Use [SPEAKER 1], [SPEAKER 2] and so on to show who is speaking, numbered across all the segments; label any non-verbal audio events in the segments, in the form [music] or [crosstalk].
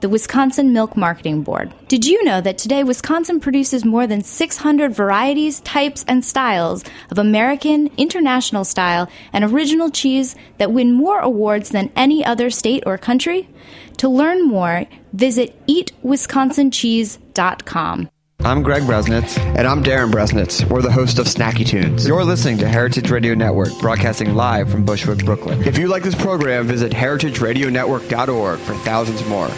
[SPEAKER 1] the Wisconsin Milk Marketing Board. Did you know that today Wisconsin produces more than 600 varieties, types, and styles of American, international style, and original cheese that win more awards than any other state or country? To learn more, visit eatwisconsincheese.com.
[SPEAKER 2] I'm Greg Bresnitz.
[SPEAKER 3] And I'm Darin Bresnitz. We're the host of Snacky Tunes.
[SPEAKER 2] You're listening to Heritage Radio Network, broadcasting live from Bushwick, Brooklyn.
[SPEAKER 3] If you like this program, visit heritageradionetwork.org for thousands more.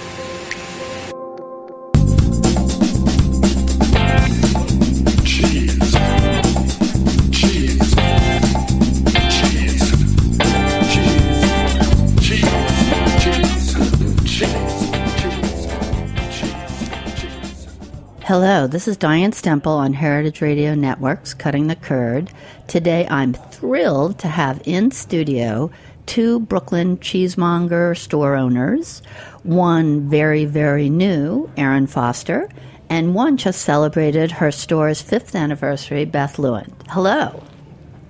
[SPEAKER 4] Hello, this is Diane Stemple on Heritage Radio Network's Cutting the Curd. Today I'm thrilled to have in studio two Brooklyn cheesemonger store owners, one very, very new, Aaron Foster, and one just celebrated her store's fifth anniversary, Beth Lewand. Hello.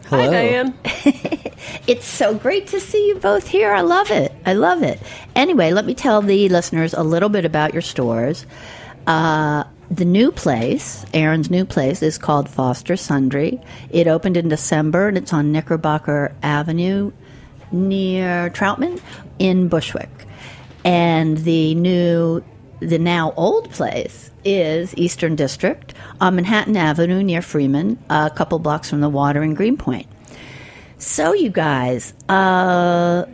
[SPEAKER 5] Hi, Diane. [laughs]
[SPEAKER 4] It's so great to see you both here. I love it. I love it. Anyway, let me tell the listeners a little bit about your stores. Uh, the new place, Aaron's new place, is called Foster Sundry. It opened in December and it's on Knickerbocker Avenue near Troutman in Bushwick. And the new, the now old place is Eastern District on Manhattan Avenue near Freeman, a couple blocks from the water in Greenpoint. So, you guys, uh,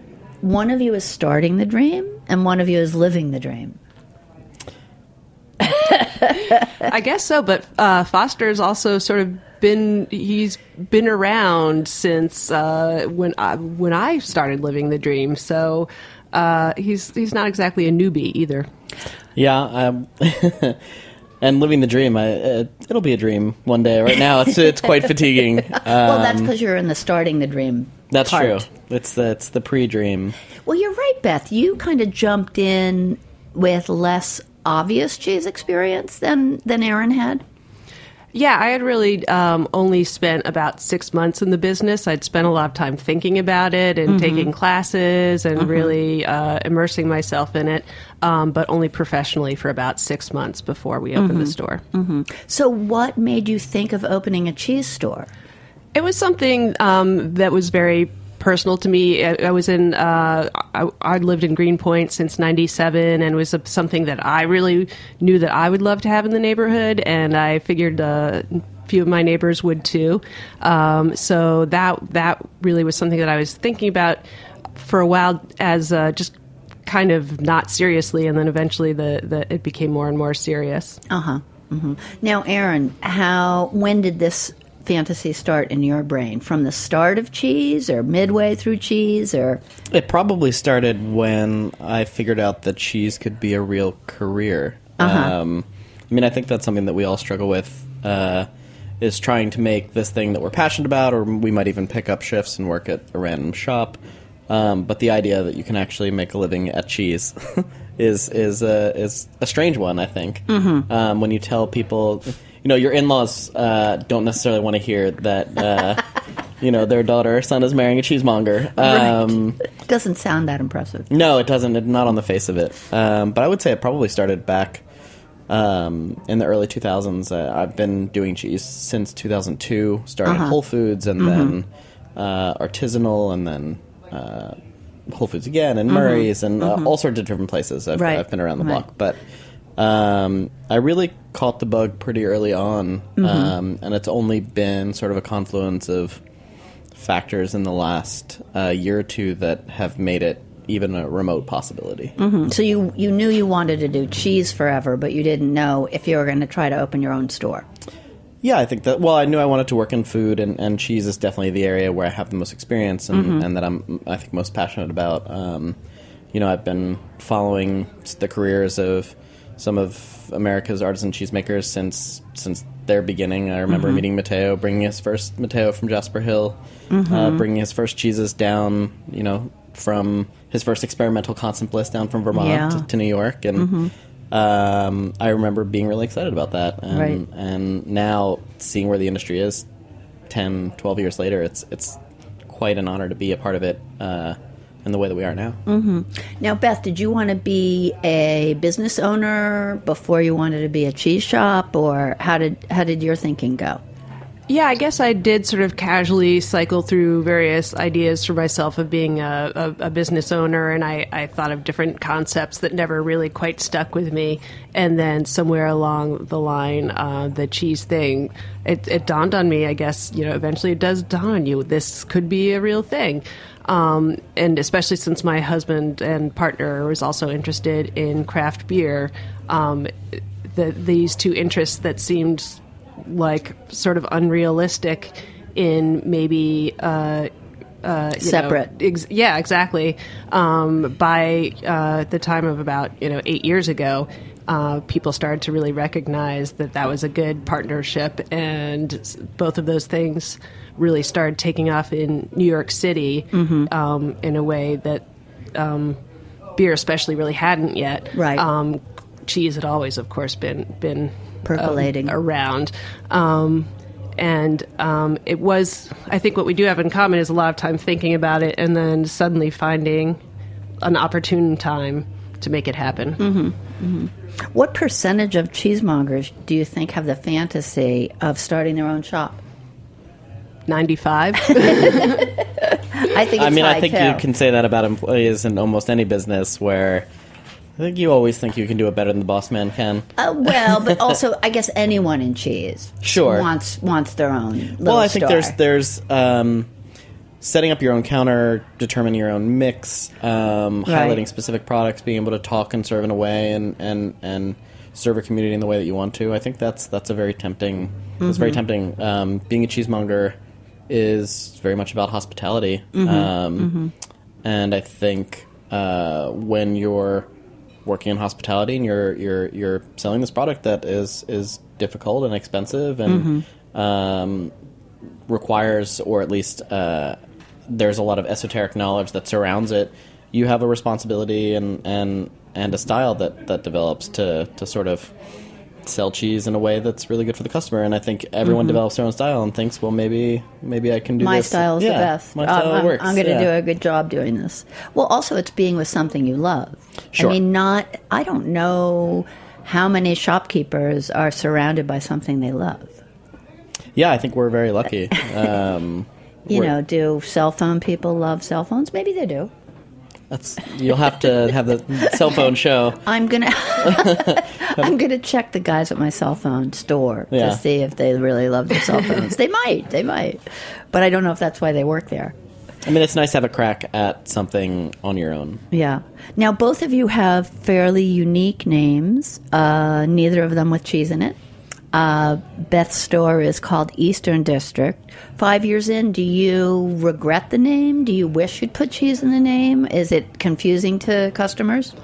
[SPEAKER 4] one of you is starting the dream, and one of you is living the dream.
[SPEAKER 5] I guess so, but uh, Foster's also sort of been he's been around since uh, when I when I started living the dream. So uh, he's he's not exactly a newbie either.
[SPEAKER 6] Yeah, um, [laughs] and living the dream. I, uh, it'll be a dream one day. Right now, it's it's quite [laughs] fatiguing. Um,
[SPEAKER 4] well, that's because you're in the starting the dream.
[SPEAKER 6] that's
[SPEAKER 4] part.
[SPEAKER 6] true. It's the it's the pre-dream.
[SPEAKER 4] Well, you're right, Beth. You kind of jumped in with less obvious cheese experience than than Aaron had.
[SPEAKER 5] Yeah, I had really um, only spent about six months in the business. I'd spent a lot of time thinking about it and taking classes and really uh, immersing myself in it, um, but only professionally for about six months before we opened the store.
[SPEAKER 4] So, what made you think of opening a cheese store?
[SPEAKER 5] It was something um, that was very personal to me. I, I was in, uh, I, I'd lived in Greenpoint since 97 and was something that I really knew that I would love to have in the neighborhood. And I figured uh, a few of my neighbors would too. Um, so that, that really was something that I was thinking about for a while as uh, just kind of not seriously. And then eventually the, the, it became more and more serious.
[SPEAKER 4] Uh huh. hmm Now, Aaron, how when did this fantasy start in your brain? From the start of cheese, or midway through cheese, or
[SPEAKER 6] It probably started when I figured out that cheese could be a real career. Um, I mean, I think that's something that we all struggle with. Uh, is trying to make this thing that we're passionate about, or we might even pick up shifts and work at a random shop. Um, but the idea that you can actually make a living at cheese [laughs] is is a is a strange one. I think um, when you tell people, you know, your in laws uh, don't necessarily want to hear that. Uh, [laughs] You know, their daughter or son is marrying a cheesemonger. Um,
[SPEAKER 4] doesn't sound that impressive.
[SPEAKER 6] no, it doesn't. Not on the face of it. Um, but I would say it probably started back um, in the early 2000s. Uh, I've been doing cheese since 2002, starting
[SPEAKER 4] Uh-huh.
[SPEAKER 6] Whole Foods and
[SPEAKER 4] Mm-hmm.
[SPEAKER 6] then uh, artisanal and then uh, Whole Foods again and
[SPEAKER 4] Mm-hmm.
[SPEAKER 6] Murray's and uh, all sorts of different places. I've,
[SPEAKER 4] Right.
[SPEAKER 6] I've been around the
[SPEAKER 4] Right.
[SPEAKER 6] block. But um, I really caught the bug pretty early on,
[SPEAKER 4] Mm-hmm.
[SPEAKER 6] um, and it's only been sort of a confluence of factors in the last uh, year or two that have made it even a remote possibility.
[SPEAKER 4] So you you knew you wanted to do cheese forever, but you didn't know if you were going to try to open your own store.
[SPEAKER 6] Yeah, I think that. Well, I knew I wanted to work in food, and, and cheese is definitely the area where I have the most experience and, and that I'm, I think, most passionate about. Um, you know, I've been following the careers of some of America's artisan cheesemakers since since their beginning. I remember meeting Mateo, bringing his first Mateo from Jasper Hill, uh, bringing his first cheeses down. You know, from his first experimental constant bliss down from Vermont
[SPEAKER 4] Yeah.
[SPEAKER 6] to, to New York, and um, I remember being really excited about that. And,
[SPEAKER 4] Right.
[SPEAKER 6] and now seeing where the industry is 10, 12 years later, it's it's quite an honor to be a part of it uh, in the way that we are now. Mm-hmm.
[SPEAKER 4] Now, Beth, did you want to be a business owner before you wanted to be a cheese shop, or how did how did your thinking go?
[SPEAKER 5] Yeah, I guess I did sort of casually cycle through various ideas for myself of being a, a, a business owner, and I, I thought of different concepts that never really quite stuck with me. And then somewhere along the line, uh, the cheese thing, it, it dawned on me. I guess you know, eventually it does dawn on you. This could be a real thing. Um, and especially since my husband and partner was also interested in craft beer, um, the, these two interests that seemed like sort of unrealistic in maybe uh, uh, you know,
[SPEAKER 4] Separate.
[SPEAKER 5] ex- yeah, exactly. Um, by uh, the time of about you know eight years ago, uh, people started to really recognize that that was a good partnership, and both of those things really started taking off in New York City um, in a way that um, beer, especially, really hadn't yet.
[SPEAKER 4] Right.
[SPEAKER 5] Um, cheese had always, of course, been been
[SPEAKER 4] Percolating.
[SPEAKER 5] um, around. Um, and um, it was, I think, what we do have in common is a lot of time thinking about it and then suddenly finding an opportune time to make it happen.
[SPEAKER 4] Mm-hmm. What percentage of cheesemongers do you think have the fantasy of starting their own shop?
[SPEAKER 5] 95. [laughs]
[SPEAKER 4] I think. It's
[SPEAKER 6] I mean,
[SPEAKER 4] high
[SPEAKER 6] I think
[SPEAKER 4] too.
[SPEAKER 6] you can say that about employees in almost any business where I think you always think you can do it better than the boss man can.
[SPEAKER 4] Uh, well, but [laughs] also, I guess anyone in cheese
[SPEAKER 6] Sure.
[SPEAKER 4] wants wants their own.
[SPEAKER 6] Well, I think
[SPEAKER 4] star.
[SPEAKER 6] there's there's um, setting up your own counter, determining your own mix, um,
[SPEAKER 4] Right.
[SPEAKER 6] highlighting specific products, being able to talk and serve in a way, and and and serve a community in the way that you want to. I think that's that's a very tempting. It's
[SPEAKER 4] Mm-hmm.
[SPEAKER 6] very tempting. Um, being a cheesemonger is very much about hospitality,
[SPEAKER 4] Mm-hmm.
[SPEAKER 6] um, and I think uh, when you're working in hospitality and you're you're you're selling this product that is is difficult and expensive and
[SPEAKER 4] Mm-hmm.
[SPEAKER 6] um, requires or at least uh, there's a lot of esoteric knowledge that surrounds it you have a responsibility and and and a style that that develops to to sort of sell cheese in a way that's really good for the customer and I think everyone develops their own style and thinks well maybe maybe I can do
[SPEAKER 4] Mm-hmm. my
[SPEAKER 6] this
[SPEAKER 4] style is
[SPEAKER 6] Yeah,
[SPEAKER 4] the best.
[SPEAKER 6] my style
[SPEAKER 4] I'm,
[SPEAKER 6] works
[SPEAKER 4] I'm going to
[SPEAKER 6] yeah.
[SPEAKER 4] do a good job doing this. Well, also, it's being with something you love.
[SPEAKER 6] Sure.
[SPEAKER 4] I mean, not. I don't know how many shopkeepers are surrounded by something they love.
[SPEAKER 6] yeah I think we're very lucky [laughs] um,
[SPEAKER 4] You
[SPEAKER 6] we're-
[SPEAKER 4] know, do cell phone people love cell phones? Maybe they do.
[SPEAKER 6] that's you'll have to have the cell phone [laughs] show
[SPEAKER 4] I'm gonna [laughs] I'm gonna check the guys at my cell phone store
[SPEAKER 6] Yeah.
[SPEAKER 4] to see if they really love their cell phones. they might, they might, but I don't know if that's why they work there.
[SPEAKER 6] I mean it's nice to have a crack at something on your own
[SPEAKER 4] Yeah. Now both of you have fairly unique names. Uh, neither of them with cheese in it. Uh, Beth's store is called Eastern District. Five years in, do you regret the name? Do you wish you'd put cheese in the name? Is it confusing to customers?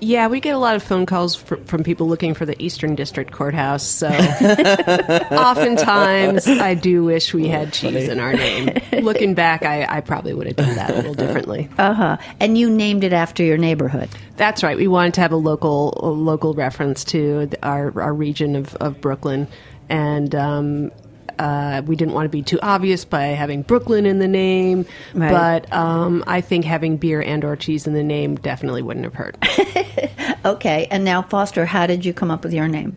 [SPEAKER 5] Yeah, we get a lot of phone calls fr- from people looking for the Eastern District Courthouse. So [laughs] oftentimes, I do wish we had cheese in our name. Looking back, I, I probably would have done that a little [laughs] differently.
[SPEAKER 4] Uh huh. And you named it after your neighborhood.
[SPEAKER 5] That's right. We wanted to have a local a local reference to our our region of, of Brooklyn, and um, uh, we didn't want to be too obvious by having Brooklyn in the name.
[SPEAKER 4] Right.
[SPEAKER 5] But um, I think having beer and or cheese in the name definitely wouldn't have hurt. [laughs]
[SPEAKER 4] Okay, and now Foster, how did you come up with your name?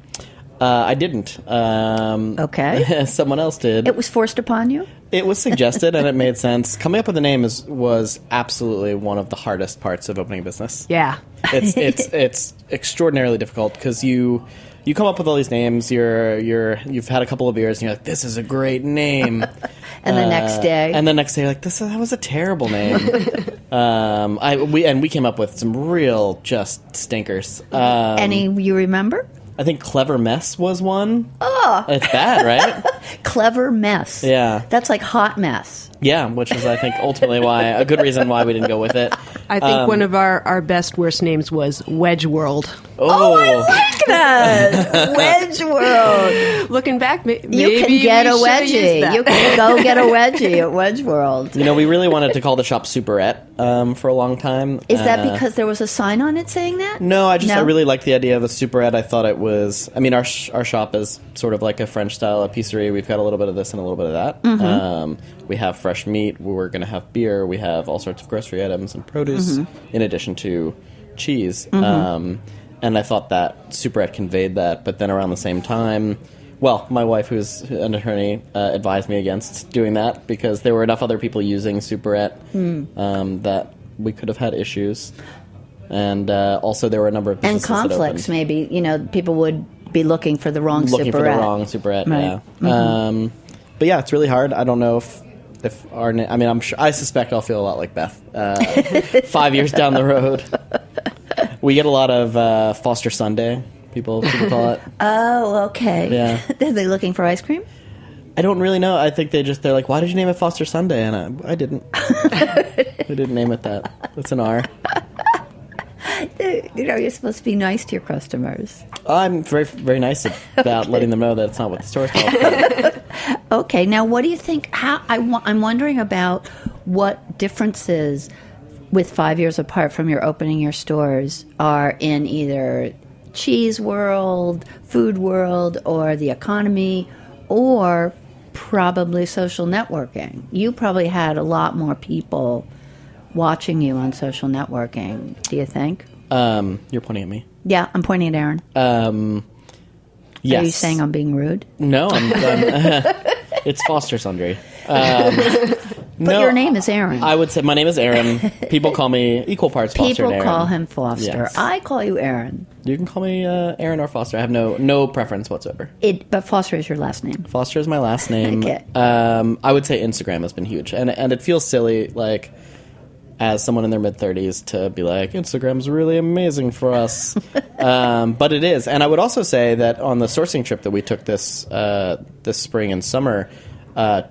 [SPEAKER 6] Uh, I didn't. Um,
[SPEAKER 4] Okay. [laughs]
[SPEAKER 6] someone else did.
[SPEAKER 4] It was forced upon you.
[SPEAKER 6] It was suggested and it made [laughs] sense. Coming up with a name is was absolutely one of the hardest parts of opening a business.
[SPEAKER 5] Yeah.
[SPEAKER 6] It's it's it's extraordinarily difficult because you you come up with all these names. You're you're you've had a couple of beers and you're like, this is a great name. [laughs]
[SPEAKER 4] And the next day,
[SPEAKER 6] Uh, and the next day, you're like this that was a terrible name. [laughs] um, I we and we came up with some real just stinkers. Um,
[SPEAKER 4] any you remember?
[SPEAKER 6] I think clever mess was one. Oh, it's bad, right? [laughs]
[SPEAKER 4] Clever mess.
[SPEAKER 6] Yeah.
[SPEAKER 4] that's like hot mess.
[SPEAKER 6] Yeah, which is I think ultimately why a good reason why we didn't go with it.
[SPEAKER 5] I think one of our, our best worst names was Wedge World.
[SPEAKER 6] Oh,
[SPEAKER 4] Good. [laughs] Wedge World.
[SPEAKER 5] Looking back, ma-
[SPEAKER 4] You
[SPEAKER 5] maybe
[SPEAKER 4] can get
[SPEAKER 5] we
[SPEAKER 4] a wedgie. You can go [laughs] get a wedgie at Wedge World.
[SPEAKER 6] You know, we really wanted to call the shop Superette um, for a long time.
[SPEAKER 4] Is that
[SPEAKER 6] Uh,
[SPEAKER 4] because there was a sign on it saying that?
[SPEAKER 6] No, I just I really liked the idea of a Superette. I thought it was. I mean, our sh- our shop is sort of like a French style epicerie. We've got a little bit of this and a little bit of that.
[SPEAKER 4] Mm-hmm.
[SPEAKER 6] Um, we have fresh meat. We're going to have beer. We have all sorts of grocery items and produce,
[SPEAKER 4] Mm-hmm.
[SPEAKER 6] in addition to cheese. Um, and I thought that Superette conveyed that. But then around the same time. Well, my wife, who's an attorney, uh, advised me against doing that because there were enough other people using Superette
[SPEAKER 4] Hmm.
[SPEAKER 6] um, that we could have had issues and uh, also there were a number of
[SPEAKER 4] And conflicts, maybe. You know, people would be looking for the wrong
[SPEAKER 6] looking for the wrong superette.
[SPEAKER 4] Right. Mm-hmm.
[SPEAKER 6] Yeah, um, but yeah, it's really hard. I don't know if if our I mean, I'm sure I suspect I'll feel a lot like Beth uh, five years down the road. We get a lot of uh, Foster Sunday. People, people call it. [laughs]
[SPEAKER 4] Oh, okay.
[SPEAKER 6] Yeah. [laughs]
[SPEAKER 4] Are they looking for ice cream?
[SPEAKER 6] I don't really know. I think they just they're like, why did you name it Foster Sunday? And I, I didn't. [laughs] I didn't name it that. It's an R. [laughs]
[SPEAKER 4] You know, you're supposed to be nice to your customers.
[SPEAKER 6] I'm very very nice about [laughs] letting them know that it's not what the store's called. [laughs]
[SPEAKER 4] Okay, now what do you think? How I wa- I'm wondering about what differences with five years apart from your opening your stores are in either cheese world, food world, or the economy, or probably social networking. You probably had a lot more people watching you on social networking. Do you think?
[SPEAKER 6] Um, you're pointing at me.
[SPEAKER 4] Yeah, I'm pointing at Aaron.
[SPEAKER 6] Um, yes.
[SPEAKER 4] Are you saying I'm being rude?
[SPEAKER 6] No, I'm, [laughs] I'm- [laughs] it's Foster Sundry. Um, [laughs]
[SPEAKER 4] But your name is Aaron.
[SPEAKER 6] I would say my name is Aaron. People call me equal parts Foster
[SPEAKER 4] People call him Foster.
[SPEAKER 6] Yes.
[SPEAKER 4] I call you Aaron.
[SPEAKER 6] You can call me uh, Aaron or Foster. I have no no preference whatsoever.
[SPEAKER 4] It, but Foster is your last name.
[SPEAKER 6] Foster is my last name.
[SPEAKER 4] Okay.
[SPEAKER 6] Um, I would say Instagram has been huge, and and it feels silly, like as someone in their mid thirties, to be like Instagram's really amazing for us, [laughs] um, but it is. And I would also say that on the sourcing trip that we took this uh, this spring and summer, uh,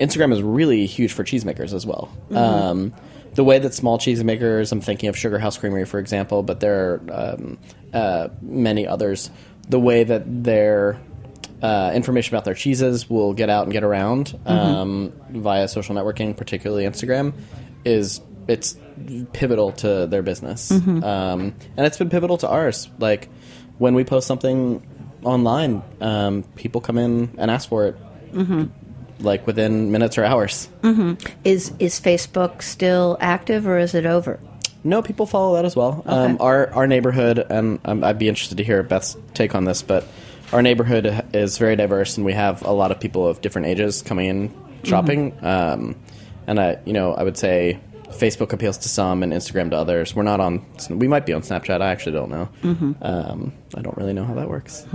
[SPEAKER 6] Instagram is really huge for cheesemakers as well. Um, the way that small cheesemakers, I'm thinking of Sugar House Creamery, for example, but there are um, uh, many others. The way that their uh, information about their cheeses will get out and get around um, via social networking, particularly Instagram, is it's pivotal to their business, um, and it's been pivotal to ours. Like when we post something online, um, people come in and ask for it, like within minutes or hours.
[SPEAKER 4] Is is Facebook still active or is it over?
[SPEAKER 6] No, people follow that as well. Um, our our neighborhood, and um, I'd be interested to hear Beth's take on this, but our neighborhood is very diverse, and we have a lot of people of different ages coming in shopping. Um, and I, you know, I would say Facebook appeals to some, and Instagram to others. We're not on. We might be on Snapchat. I actually don't know. Um, I don't really know how that works.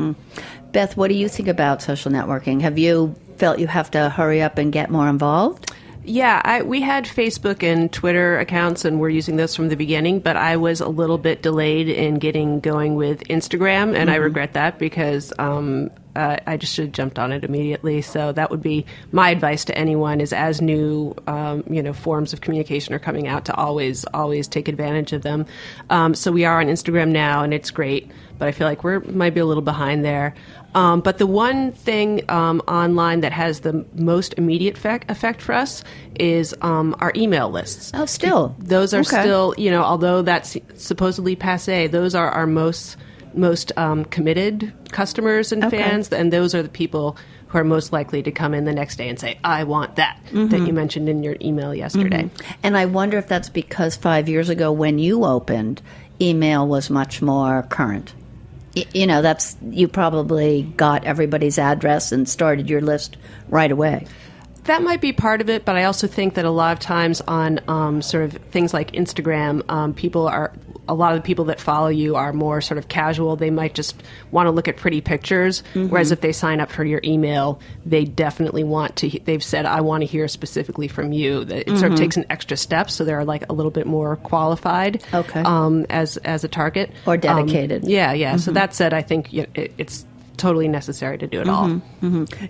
[SPEAKER 4] Beth, what do you think about social networking? Have you felt you have to hurry up and get more involved?
[SPEAKER 5] Yeah, I, we had Facebook and Twitter accounts, and we're using those from the beginning. But I was a little bit delayed in getting going with Instagram, and I regret that because um, uh, I just should have jumped on it immediately. So that would be my advice to anyone: is as new um, you know forms of communication are coming out, to always always take advantage of them. Um, so we are on Instagram now, and it's great. But I feel like we're might be a little behind there. Um, but the one thing um, online that has the most immediate effect, effect for us is um, our email lists.
[SPEAKER 4] Oh, still.
[SPEAKER 5] Those are
[SPEAKER 4] Okay.
[SPEAKER 5] still, you know, although that's supposedly passe, those are our most most um, committed customers and
[SPEAKER 4] Okay.
[SPEAKER 5] fans, and those are the people who are most likely to come in the next day and say, "I want that
[SPEAKER 4] Mm-hmm.
[SPEAKER 5] that you mentioned in your email yesterday."
[SPEAKER 4] And I wonder if that's because five years ago when you opened, email was much more current. Y- You know, that's you probably got everybody's address and started your list right away.
[SPEAKER 5] That might be part of it, but I also think that a lot of times on um, sort of things like Instagram, um, people are a lot of the people that follow you are more sort of casual. They might just want to look at pretty pictures. Whereas if they sign up for your email, they definitely want to. They've said, "I want to hear specifically from you." That It sort of takes an extra step, so they're like a little bit more qualified.
[SPEAKER 4] Okay.
[SPEAKER 5] Um, as as a target
[SPEAKER 4] Or
[SPEAKER 5] Um,
[SPEAKER 4] dedicated.
[SPEAKER 5] yeah, yeah. So that said, I think it, it's totally necessary to do it all.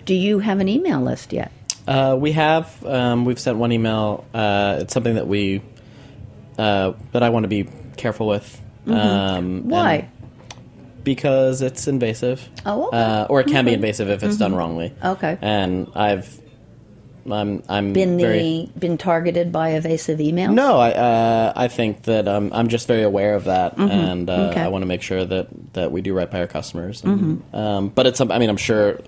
[SPEAKER 4] Do you have an email list yet?
[SPEAKER 6] Uh, we have. Um, we've sent one email. Uh, it's something that we uh, that I want to be careful with. Um,
[SPEAKER 4] Why?
[SPEAKER 6] Because it's invasive.
[SPEAKER 4] Oh, okay.
[SPEAKER 6] Uh, or it can be invasive if it's done wrongly.
[SPEAKER 4] Okay.
[SPEAKER 6] And I've. I'm. I'm
[SPEAKER 4] Been the
[SPEAKER 6] very.
[SPEAKER 4] been targeted by evasive emails?
[SPEAKER 6] No, I. Uh, I think that um, I'm just very aware of that, and uh,
[SPEAKER 4] Mm-hmm. Okay.
[SPEAKER 6] I want to make sure that that we do right by our customers. And, um, but it's. I mean, I'm sure.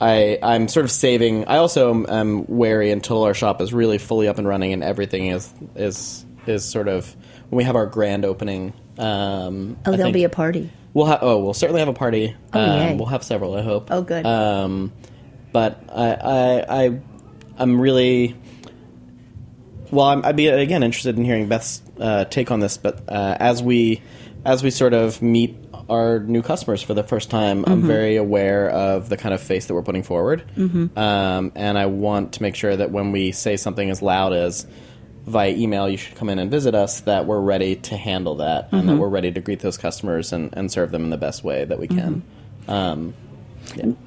[SPEAKER 6] I, I'm sort of saving. I also am, wary until our shop is really fully up and running and everything is is is sort of when we have our grand opening. Um,
[SPEAKER 4] Oh,
[SPEAKER 6] I
[SPEAKER 4] there'll
[SPEAKER 6] think
[SPEAKER 4] be a party.
[SPEAKER 6] We'll have. Oh, we'll certainly have a party.
[SPEAKER 4] Oh,
[SPEAKER 6] um. We'll have several. I hope.
[SPEAKER 4] Oh, good.
[SPEAKER 6] Um, but I, I, I, I'm really. Well, I'm, I'd be again interested in hearing Beth's uh, take on this. But uh, as we, as we sort of meet our new customers for the first time,
[SPEAKER 4] Mm-hmm.
[SPEAKER 6] I'm very aware of the kind of face that we're putting forward, mm-hmm. um, and I want to make sure that when we say something as loud as via email, you should come in and visit us, that we're ready to handle that and
[SPEAKER 4] Mm-hmm.
[SPEAKER 6] that we're ready to greet those customers and, and serve them in the best way that we can.
[SPEAKER 4] Mm-hmm.
[SPEAKER 6] Um,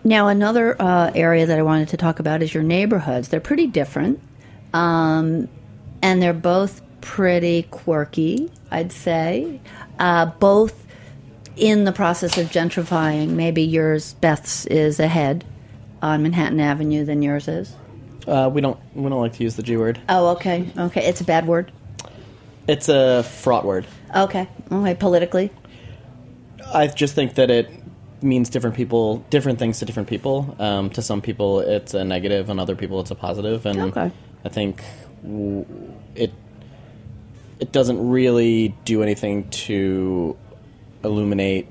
[SPEAKER 4] Now, another uh, area that I wanted to talk about is your neighborhoods. They're pretty different, um, and they're both pretty quirky, I'd say. Uh, both in the process of gentrifying. Maybe yours, Beth's, is ahead on Manhattan Avenue than yours is.
[SPEAKER 6] uh, we don't we don't like to use the G word.
[SPEAKER 4] Oh, okay. Okay. It's a bad word.
[SPEAKER 6] It's a fraught word.
[SPEAKER 4] Okay. Okay. Politically.
[SPEAKER 6] I just think that it means different people different things to different people. Um, to some people, it's a negative, and other people, it's a positive. And
[SPEAKER 4] Okay.
[SPEAKER 6] I think w- it it doesn't really do anything to illuminate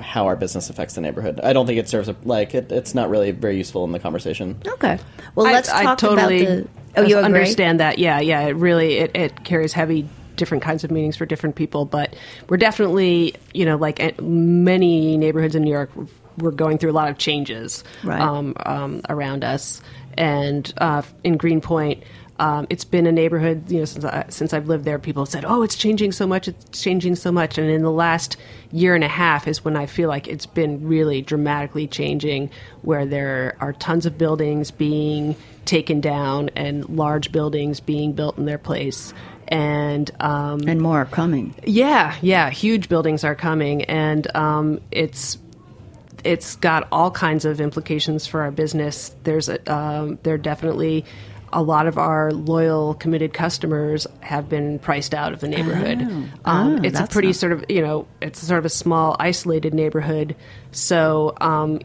[SPEAKER 6] how our business affects the neighborhood. I don't think it serves a like it, it's not really very useful in the conversation.
[SPEAKER 4] Okay. Well, let's
[SPEAKER 5] I,
[SPEAKER 4] talk
[SPEAKER 5] totally
[SPEAKER 4] about the. Oh, you agree?
[SPEAKER 5] understand that? Yeah, yeah. It really it, it carries heavy different kinds of meanings for different people, but we're definitely you know like at many neighborhoods in New York, we're going through a lot of changes
[SPEAKER 4] Right.
[SPEAKER 5] um, um, around us, and uh, in Greenpoint. Um, it's been a neighborhood, you know, since I, since I've lived there. People have said, "Oh, it's changing so much. It's changing so much." And in the last year and a half is when I feel like it's been really dramatically changing, where there are tons of buildings being taken down and large buildings being built in their place. And um,
[SPEAKER 4] And more are coming.
[SPEAKER 5] yeah, yeah, huge buildings are coming, and um, it's it's got all kinds of implications for our business. There's a, um, there are definitely a lot of our loyal, committed customers have been priced out of the neighborhood. um,
[SPEAKER 4] Oh,
[SPEAKER 5] it's a pretty
[SPEAKER 4] not-
[SPEAKER 5] sort of you know it's sort of a small, isolated neighborhood, so. Um,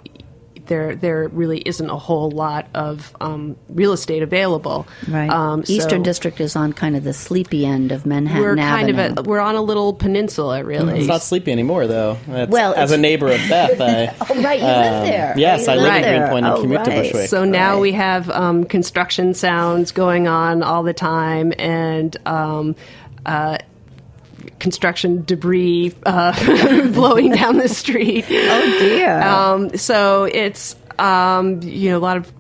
[SPEAKER 5] there, there really isn't a whole lot of um, real estate available.
[SPEAKER 4] Right.
[SPEAKER 5] Um,
[SPEAKER 4] Eastern
[SPEAKER 5] so-
[SPEAKER 4] District is on kind of the sleepy end of Manhattan
[SPEAKER 5] we're kind
[SPEAKER 4] Avenue.
[SPEAKER 5] of a, we're on a little peninsula, really.
[SPEAKER 6] It's not sleepy anymore, though. It's,
[SPEAKER 4] Well,
[SPEAKER 6] as a neighbor of Beth, [laughs] I,
[SPEAKER 4] oh, right. You live there.
[SPEAKER 6] yes,
[SPEAKER 4] You
[SPEAKER 6] I live in
[SPEAKER 4] there.
[SPEAKER 6] Greenpoint and
[SPEAKER 4] Oh,
[SPEAKER 6] commute to. Bushwick.
[SPEAKER 5] So now
[SPEAKER 4] Right.
[SPEAKER 5] we have um, construction sounds going on all the time, and um, uh, construction debris uh, [laughs] blowing down the street.
[SPEAKER 4] Oh dear.
[SPEAKER 5] Um, so it's um, you know a lot of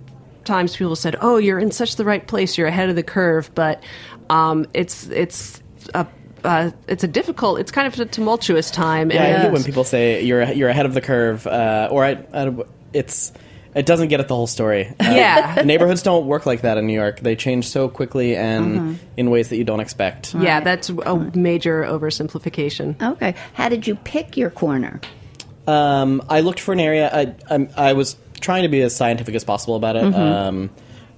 [SPEAKER 5] times people said, "Oh, you're in such the right place. You're ahead of the curve," but um, it's it's a uh, it's a difficult. It's kind of a tumultuous time.
[SPEAKER 6] Yeah, I hate when people say you're you're ahead of the curve, uh, or I, I, it's it doesn't get at the whole story. Uh,
[SPEAKER 5] Yeah. [laughs]
[SPEAKER 6] neighborhoods don't work like that in New York. They change so quickly and
[SPEAKER 4] Mm-hmm.
[SPEAKER 6] in ways that you don't expect.
[SPEAKER 5] yeah, that's a major oversimplification.
[SPEAKER 4] okay. How did you pick your corner?
[SPEAKER 6] Um, I looked for an area. I, I'm, I was trying to be as scientific as possible about it. Um,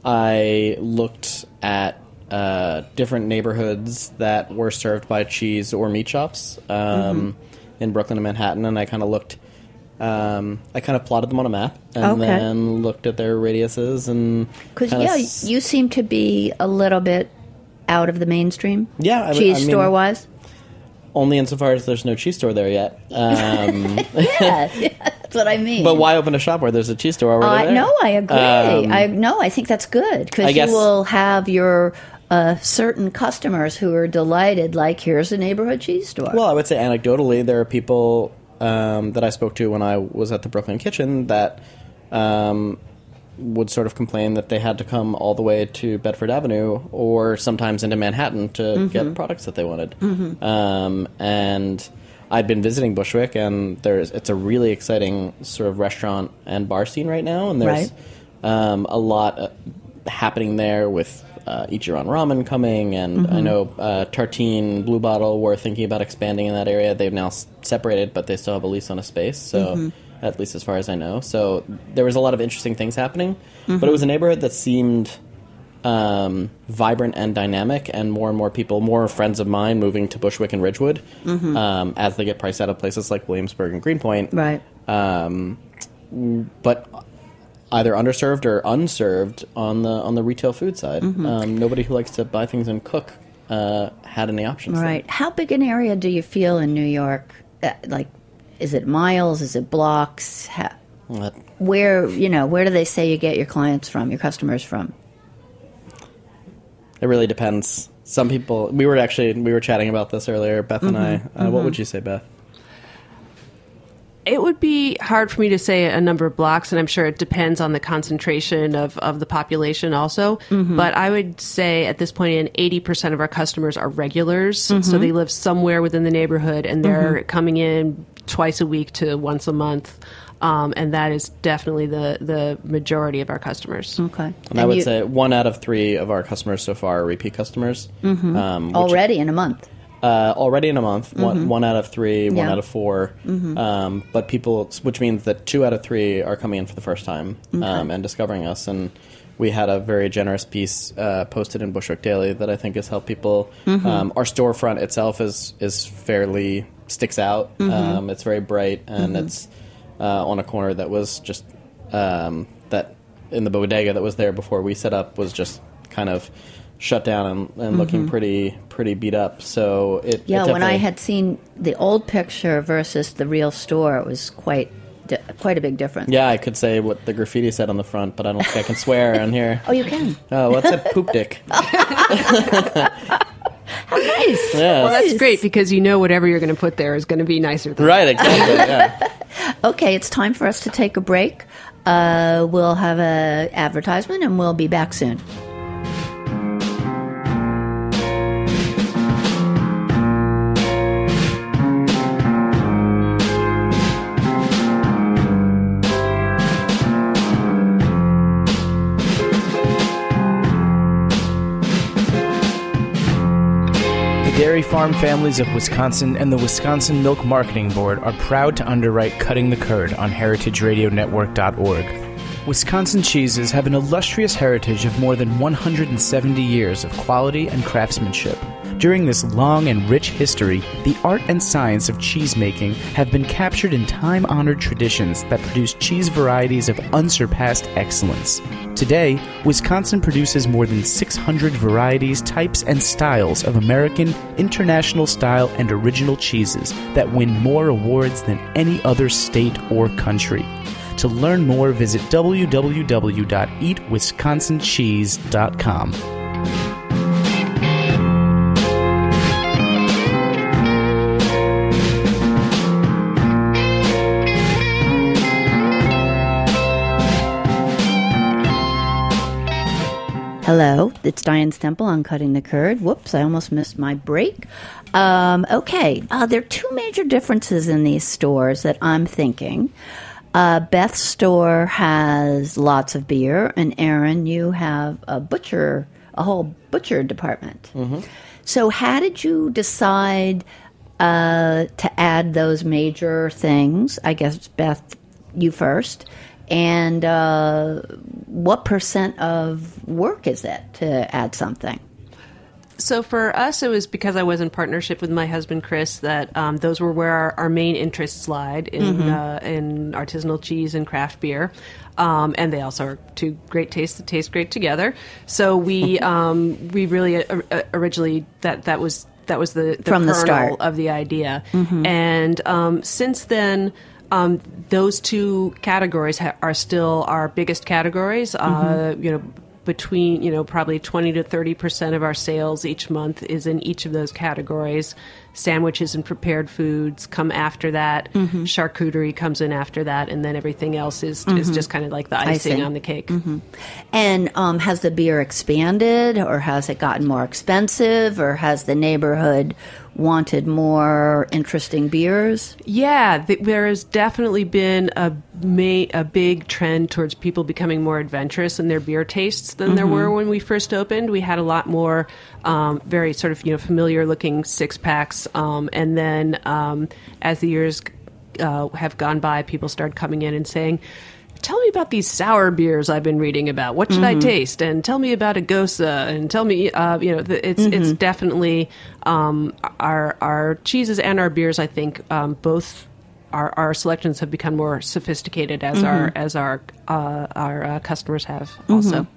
[SPEAKER 6] I looked at uh, different neighborhoods that were served by cheese or meat shops um, in Brooklyn and Manhattan, and I kind of looked. Um, I kind of plotted them on a map and
[SPEAKER 4] Okay.
[SPEAKER 6] then looked at their radiuses and
[SPEAKER 4] Because yeah,
[SPEAKER 6] s-
[SPEAKER 4] you seem to be a little bit out of the mainstream.
[SPEAKER 6] Yeah, I-
[SPEAKER 4] cheese
[SPEAKER 6] I mean-
[SPEAKER 4] store wise.
[SPEAKER 6] only insofar as there's no cheese store there yet. Um, [laughs]
[SPEAKER 4] yeah, yeah, that's what I mean.
[SPEAKER 6] but why open a shop where there's a cheese store already
[SPEAKER 4] I
[SPEAKER 6] there?
[SPEAKER 4] no, I agree.
[SPEAKER 6] Um,
[SPEAKER 4] I no, I think that's good because you will have your uh, certain customers who are delighted. Like, here's a neighborhood cheese store.
[SPEAKER 6] Well, I would say anecdotally, there are people um, that I spoke to when I was at the Brooklyn Kitchen that um, would sort of complain that they had to come all the way to Bedford Avenue or sometimes into Manhattan to
[SPEAKER 4] Mm-hmm.
[SPEAKER 6] get products that they wanted. Um, and I'd been visiting Bushwick, and there's it's a really exciting sort of restaurant and bar scene right now, and there's um, a lot uh, happening there with. Uh, Ichiran Ramen coming, and
[SPEAKER 4] Mm-hmm.
[SPEAKER 6] I know uh, Tartine, Blue Bottle were thinking about expanding in that area. They've now s- separated, but they still have a lease on a space. So,
[SPEAKER 4] Mm-hmm.
[SPEAKER 6] at least as far as I know, so there was a lot of interesting things happening. But
[SPEAKER 4] Mm-hmm.
[SPEAKER 6] it was a neighborhood that seemed um, vibrant and dynamic, and more and more people, more friends of mine, moving to Bushwick and Ridgewood
[SPEAKER 4] Mm-hmm.
[SPEAKER 6] um, as they get priced out of places like Williamsburg and Greenpoint
[SPEAKER 4] right.
[SPEAKER 6] um, but either underserved or unserved on the on the retail food side.
[SPEAKER 4] Mm-hmm.
[SPEAKER 6] Um, nobody who likes to buy things and cook uh, had any options.
[SPEAKER 4] Right. How big an area do you feel in New York? Uh, like, is it miles? Is it blocks? How, where you know where do they say you get your clients from, your customers from?
[SPEAKER 6] It really depends. Some people. We were actually we were chatting about this earlier, Beth and I.
[SPEAKER 4] Mm-hmm.
[SPEAKER 6] Uh, What would you say, Beth?
[SPEAKER 5] It would be hard for me to say a number of blocks, and I'm sure it depends on the concentration of, of the population also. But I would say at this point in 80% of our customers are regulars. So they live somewhere within the neighborhood and they're coming in twice a week to once a month. Um, and that is definitely the, the majority of our customers.
[SPEAKER 4] Okay.
[SPEAKER 6] And, I would
[SPEAKER 4] you-
[SPEAKER 6] say one out of three of our customers so far are repeat customers. Mm-hmm. Um, which-
[SPEAKER 4] already in a month.
[SPEAKER 6] Uh, already in a month. One, one out of three, one out of 4 Um, but people, which means that two out of three are coming in for the first time um, and discovering us. And we had a very generous piece uh, posted in Bushwick Daily that I think has helped people. Um, our storefront itself is is fairly sticks out. Um, it's very bright and it's uh, on a corner that was just um, that in the bodega that was there before we set up was just kind of shut down and, and looking pretty pretty beat up. So it
[SPEAKER 4] Yeah,
[SPEAKER 6] it
[SPEAKER 4] when I had seen the old picture versus the real store, it was quite di- quite a big difference.
[SPEAKER 6] yeah I could say what the graffiti said on the front, but I don't think I can swear [laughs] on here.
[SPEAKER 4] Oh, you can.
[SPEAKER 6] Oh, what's that poop [laughs] dick?
[SPEAKER 4] How nice. [laughs]
[SPEAKER 6] Yeah,
[SPEAKER 5] Well, that's great because you know whatever you're going to put there is going to be nicer than
[SPEAKER 6] right, exactly. Yeah.
[SPEAKER 4] Okay, it's time for us to take a break. Uh, we'll have a advertisement, and we'll be back soon.
[SPEAKER 7] Farm Families of Wisconsin and the Wisconsin Milk Marketing Board are proud to underwrite Cutting the Curd on heritageradionetwork.org. Wisconsin cheeses have an illustrious heritage of more than 170 years of quality and craftsmanship. During this long and rich history, the art and science of cheesemaking have been captured in time honored traditions that produce cheese varieties of unsurpassed excellence. Today, Wisconsin produces more than 600 varieties, types, and styles of American, international style, and original cheeses that win more awards than any other state or country. To learn more, visit www.eatwisconsincheese.com.
[SPEAKER 4] Hello, it's Diane Stemple on Cutting the Curd. Whoops, I almost missed my break. Um, okay, uh, there are two major differences in these stores that I'm thinking. Uh, Beth's store has lots of beer, and Aaron, you have a butcher, a whole butcher department. So, how did you decide uh, to add those major things? I guess Beth, you first. And uh, what percent of work is it to add something?
[SPEAKER 5] So for us, it was because I was in partnership with my husband Chris that um, those were where our, our main interests lied in uh, in artisanal cheese and craft beer, um, and they also are two great tastes that taste great together. So we [laughs] um, we really uh, uh, originally that that was that was the, the
[SPEAKER 4] From the start.
[SPEAKER 5] of the idea. And um, since then, um, those two categories ha- are still our biggest categories. Uh, you know, between you know probably twenty to thirty percent of our sales each month is in each of those categories. Sandwiches and prepared foods come after that. Mm-hmm. Charcuterie comes in after that, and then everything else is is mm-hmm. just kind of like the icing,
[SPEAKER 4] Icing.
[SPEAKER 5] on the cake. Mm-hmm.
[SPEAKER 4] And um, has the beer expanded, or has it gotten more expensive, or has the neighborhood wanted more interesting beers?
[SPEAKER 5] Yeah, th- there has definitely been a ma- a big trend towards people becoming more adventurous in their beer tastes than there were when we first opened. We had a lot more um, very sort of you know familiar looking six packs, um, and then um, as the years uh, have gone by, people started coming in and saying. Tell me about these sour beers I've been reading about. What should I taste? And tell me about a Gose. And tell me, uh, you know, the, it's it's definitely um, our our cheeses and our beers. I think um, both our, our selections have become more sophisticated as our as our uh, our uh, customers have also.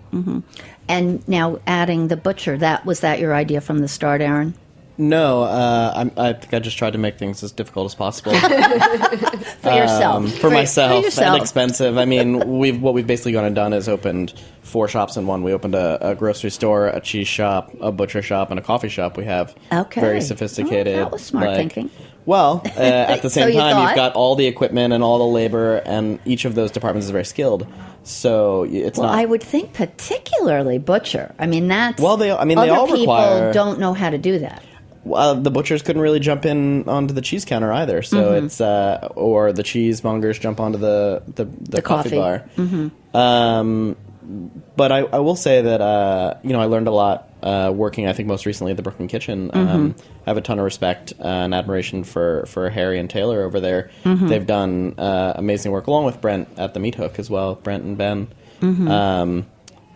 [SPEAKER 4] And now adding the butcher, that was that your idea from the start, Aaron?
[SPEAKER 6] No, uh, I'm, I think I just tried to make things as difficult as possible [laughs]
[SPEAKER 4] For yourself.
[SPEAKER 6] um, for, myself,
[SPEAKER 4] yourself.
[SPEAKER 6] and expensive. I mean, we've what we've basically gone and done is opened four shops in one. We opened a, a grocery store, a cheese shop, a butcher shop, and a coffee shop. We have
[SPEAKER 4] Okay.
[SPEAKER 6] very
[SPEAKER 4] Oh,
[SPEAKER 6] sophisticated.
[SPEAKER 4] that was smart
[SPEAKER 6] like-
[SPEAKER 4] thinking.
[SPEAKER 6] Well, [laughs] uh, at the
[SPEAKER 4] So
[SPEAKER 6] same
[SPEAKER 4] you
[SPEAKER 6] time,
[SPEAKER 4] thought?
[SPEAKER 6] you've got all the equipment and all the labor, and each of those departments is very skilled. So it's
[SPEAKER 4] Well,
[SPEAKER 6] not.
[SPEAKER 4] I would think particularly butcher. I mean, that's
[SPEAKER 6] Well, they- I mean, they all
[SPEAKER 4] people
[SPEAKER 6] require-
[SPEAKER 4] don't know how to do that.
[SPEAKER 6] Well, the butchers couldn't really jump in onto the cheese counter either. So
[SPEAKER 4] Mm-hmm.
[SPEAKER 6] it's uh, or the cheesemongers jump onto the the, the, coffee,
[SPEAKER 4] coffee. Mm-hmm.
[SPEAKER 6] bar. Um, but I, I will say that uh, you know I learned a lot uh, working. I think most recently at the Brooklyn Kitchen.
[SPEAKER 4] Mm-hmm.
[SPEAKER 6] Um, I have a ton of respect uh, and admiration for for Harry and Taylor over there.
[SPEAKER 4] Mm-hmm.
[SPEAKER 6] They've done uh, amazing work along with Brent at the Meat Hook as well. Brent and Ben.
[SPEAKER 4] Mm-hmm.
[SPEAKER 6] Um,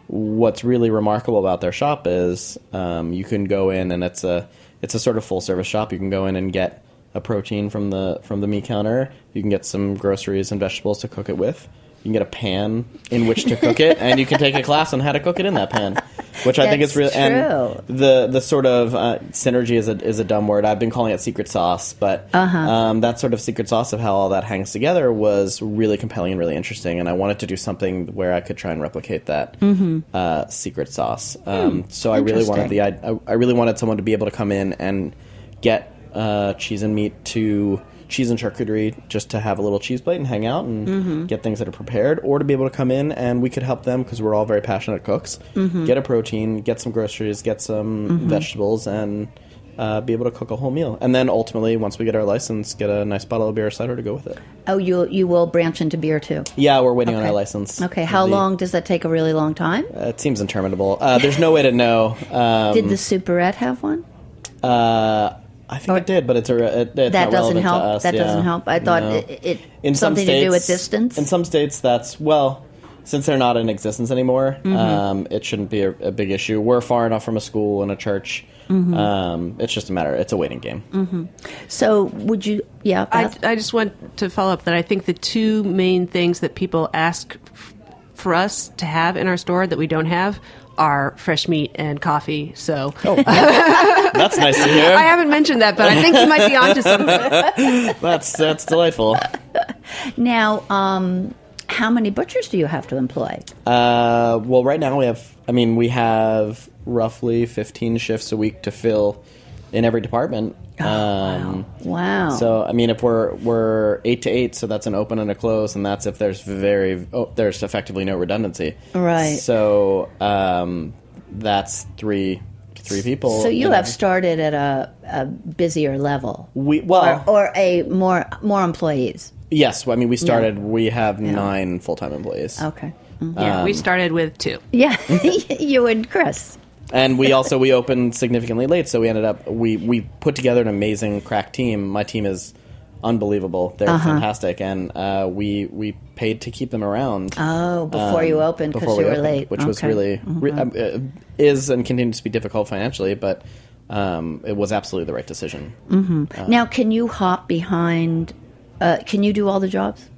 [SPEAKER 6] what's really remarkable about their shop is um, you can go in and it's a it's a sort of full service shop. You can go in and get a protein from the from the meat counter. You can get some groceries and vegetables to cook it with. You can get a pan in which to cook it, and you can take a [laughs] class on how to cook it in that pan, which I think is really
[SPEAKER 4] true.
[SPEAKER 6] and the the sort of uh, synergy is a is a dumb word. I've been calling it secret sauce, but
[SPEAKER 4] Uh-huh.
[SPEAKER 6] um, that sort of secret sauce of how all that hangs together was really compelling and really interesting. And I wanted to do something where I could try and replicate that uh, secret sauce. Um, so I really wanted the I, I really wanted someone to be able to come in and get uh, cheese and meat to cheese and charcuterie just to have a little cheese plate and hang out and get things that are prepared or to be able to come in and we could help them because we're all very passionate cooks get a protein get some groceries get some vegetables and uh, be able to cook a whole meal and then ultimately once we get our license get a nice bottle of beer or cider to go with it
[SPEAKER 4] Oh, you you will branch into beer too.
[SPEAKER 6] yeah we're waiting on our license
[SPEAKER 4] Okay, how
[SPEAKER 6] The-
[SPEAKER 4] long does that take? A really long time.
[SPEAKER 6] uh, it seems interminable uh, there's no way to know [laughs] um,
[SPEAKER 4] Did the Superette have one?
[SPEAKER 6] uh, I think
[SPEAKER 4] Or-
[SPEAKER 6] it did, but it's a it, it's
[SPEAKER 4] That
[SPEAKER 6] not
[SPEAKER 4] doesn't
[SPEAKER 6] relevant
[SPEAKER 4] help.
[SPEAKER 6] To us,
[SPEAKER 4] That
[SPEAKER 6] yeah.
[SPEAKER 4] doesn't help. I thought
[SPEAKER 6] No.
[SPEAKER 4] it, it
[SPEAKER 6] in some
[SPEAKER 4] something
[SPEAKER 6] states,
[SPEAKER 4] to do with distance.
[SPEAKER 6] In some states, that's well, since they're not in existence anymore,
[SPEAKER 4] Mm-hmm.
[SPEAKER 6] um, it shouldn't be a, a big issue. We're far enough from a school and a church.
[SPEAKER 4] Mm-hmm.
[SPEAKER 6] Um, it's just a matter. It's a waiting game.
[SPEAKER 4] so would you? Yeah,
[SPEAKER 5] I, I just want to follow up that I think the two main things that people ask f- for us to have in our store that we don't have are fresh meat and coffee. So [laughs]
[SPEAKER 6] That's nice to hear.
[SPEAKER 5] I haven't mentioned that, but I think you might be onto something. [laughs]
[SPEAKER 6] that's that's delightful.
[SPEAKER 4] now, um, how many butchers do you have to employ?
[SPEAKER 6] Uh, well, right now we have. I mean, we have roughly fifteen shifts a week to fill in every department. Um,
[SPEAKER 4] Wow.
[SPEAKER 6] So I mean, if we're we're eight to eight, so that's an open and a close, and that's if there's very oh, there's effectively no redundancy.
[SPEAKER 4] Right.
[SPEAKER 6] So um, that's three three people.
[SPEAKER 4] So you
[SPEAKER 6] know.
[SPEAKER 4] have started at a, a busier level,
[SPEAKER 6] we well
[SPEAKER 4] or, or a more more employees.
[SPEAKER 6] yes. I mean, we started. We have nine full time employees.
[SPEAKER 4] Okay.
[SPEAKER 5] Yeah, we started with two.
[SPEAKER 4] Yeah, [laughs] you and Chris.
[SPEAKER 6] And we [laughs] also we opened significantly late, so we ended up we we put together an amazing crack team. My team is unbelievable; they're
[SPEAKER 4] Uh-huh.
[SPEAKER 6] fantastic, and uh, we we paid to keep them around.
[SPEAKER 4] Oh, before you
[SPEAKER 6] um,
[SPEAKER 4] opened because
[SPEAKER 6] before
[SPEAKER 4] you
[SPEAKER 6] we
[SPEAKER 4] were
[SPEAKER 6] opened,
[SPEAKER 4] late,
[SPEAKER 6] which was
[SPEAKER 4] Okay. Mm-hmm.
[SPEAKER 6] really re- um, uh, is and continues to be difficult financially, but um, it was absolutely the right decision.
[SPEAKER 4] now. Can you hop behind? Uh, can you do all the jobs?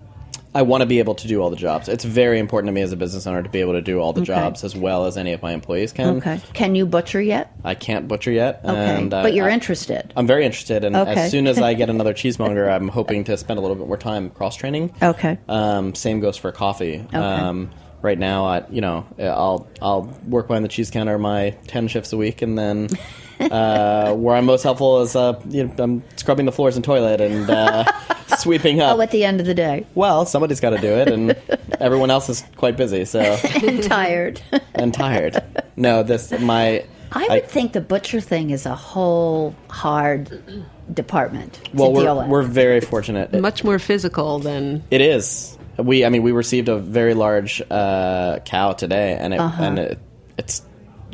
[SPEAKER 6] I want to be able to do all the jobs. It's very important to me as a business owner to be able to do all the jobs as well as any of my employees can.
[SPEAKER 4] Okay. Can you butcher yet?
[SPEAKER 6] I can't butcher yet.
[SPEAKER 4] Okay.
[SPEAKER 6] uh,
[SPEAKER 4] but you're
[SPEAKER 6] I-
[SPEAKER 4] interested.
[SPEAKER 6] I'm very interested, and
[SPEAKER 4] Okay.
[SPEAKER 6] as soon as I get [laughs] another cheesemonger, I'm hoping to spend a little bit more time cross training.
[SPEAKER 4] Okay.
[SPEAKER 6] Um, same goes for coffee. Um, right now, I, you know, I'll I'll work behind the cheese counter my ten shifts a week, and then [laughs] uh, where I'm most helpful is uh, you know, I'm scrubbing the floors and toilet and uh, [laughs] sweeping up.
[SPEAKER 4] Oh, at the end of the day.
[SPEAKER 6] well, somebody's got to do it, and [laughs] everyone else is quite busy, so and
[SPEAKER 4] Tired. [laughs]
[SPEAKER 6] and tired. No, this my.
[SPEAKER 4] I would think the butcher thing is a whole hard department
[SPEAKER 6] Well,
[SPEAKER 4] deal
[SPEAKER 6] we're,
[SPEAKER 4] with.
[SPEAKER 6] we're very fortunate.
[SPEAKER 5] Much more physical than
[SPEAKER 6] It is. We, I mean, we received a very large uh, cow today, and it,
[SPEAKER 4] Uh-huh.
[SPEAKER 6] and it, it's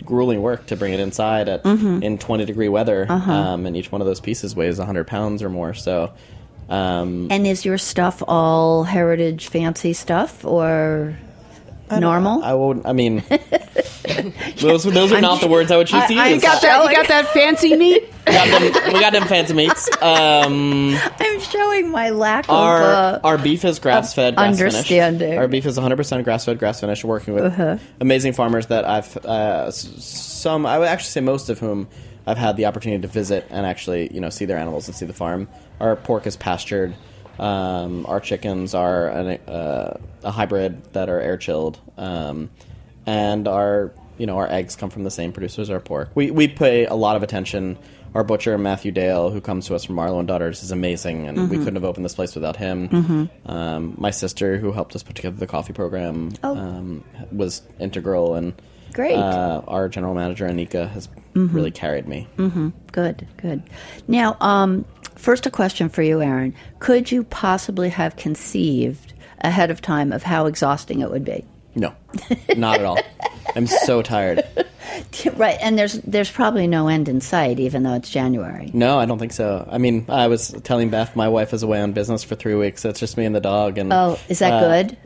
[SPEAKER 6] grueling work to bring it inside at
[SPEAKER 4] Mm-hmm.
[SPEAKER 6] in twenty degree weather,
[SPEAKER 4] Uh-huh.
[SPEAKER 6] um, and each one of those pieces weighs hundred pounds or more. So, um,
[SPEAKER 4] and is your stuff all heritage fancy stuff or normal?
[SPEAKER 6] I won't. I mean, [laughs] those those are not the words I would choose to
[SPEAKER 4] I- I
[SPEAKER 6] use.
[SPEAKER 4] got
[SPEAKER 5] that. You got that fancy meat.
[SPEAKER 6] We got them, we got them fancy meats. Um,
[SPEAKER 4] I'm showing my lack
[SPEAKER 6] our
[SPEAKER 4] of. Uh,
[SPEAKER 6] our beef is grass fed, grass
[SPEAKER 4] understanding.
[SPEAKER 6] finished. Our beef is 100 percent grass fed, grass finished. Working with
[SPEAKER 4] Uh-huh.
[SPEAKER 6] amazing farmers that I've uh, some. I would actually say most of whom I've had the opportunity to visit and actually you know see their animals and see the farm. Our pork is pastured. Um, our chickens are an, uh, a hybrid that are air chilled, um, and our you know our eggs come from the same producers as our pork. We we pay a lot of attention. Our butcher Matthew Dale, who comes to us from Marlow and Daughters, is amazing, and we couldn't have opened this place without him. Um, my sister, who helped us put together the coffee program,
[SPEAKER 4] Oh.
[SPEAKER 6] um, was integral, and
[SPEAKER 4] Great.
[SPEAKER 6] Uh, our general manager Anika has really carried me.
[SPEAKER 4] Good, good. Now, um, first, a question for you, Aaron. Could you possibly have conceived ahead of time of how exhausting it would be?
[SPEAKER 6] No, not at all. I'm so tired. [laughs]
[SPEAKER 4] Right, and there's there's probably no end in sight, even though it's January.
[SPEAKER 6] No, I don't think so. I mean, I was telling Beth my wife is away on business for three weeks. It's just me and the dog. And
[SPEAKER 4] Oh, is that
[SPEAKER 6] uh,
[SPEAKER 4] good?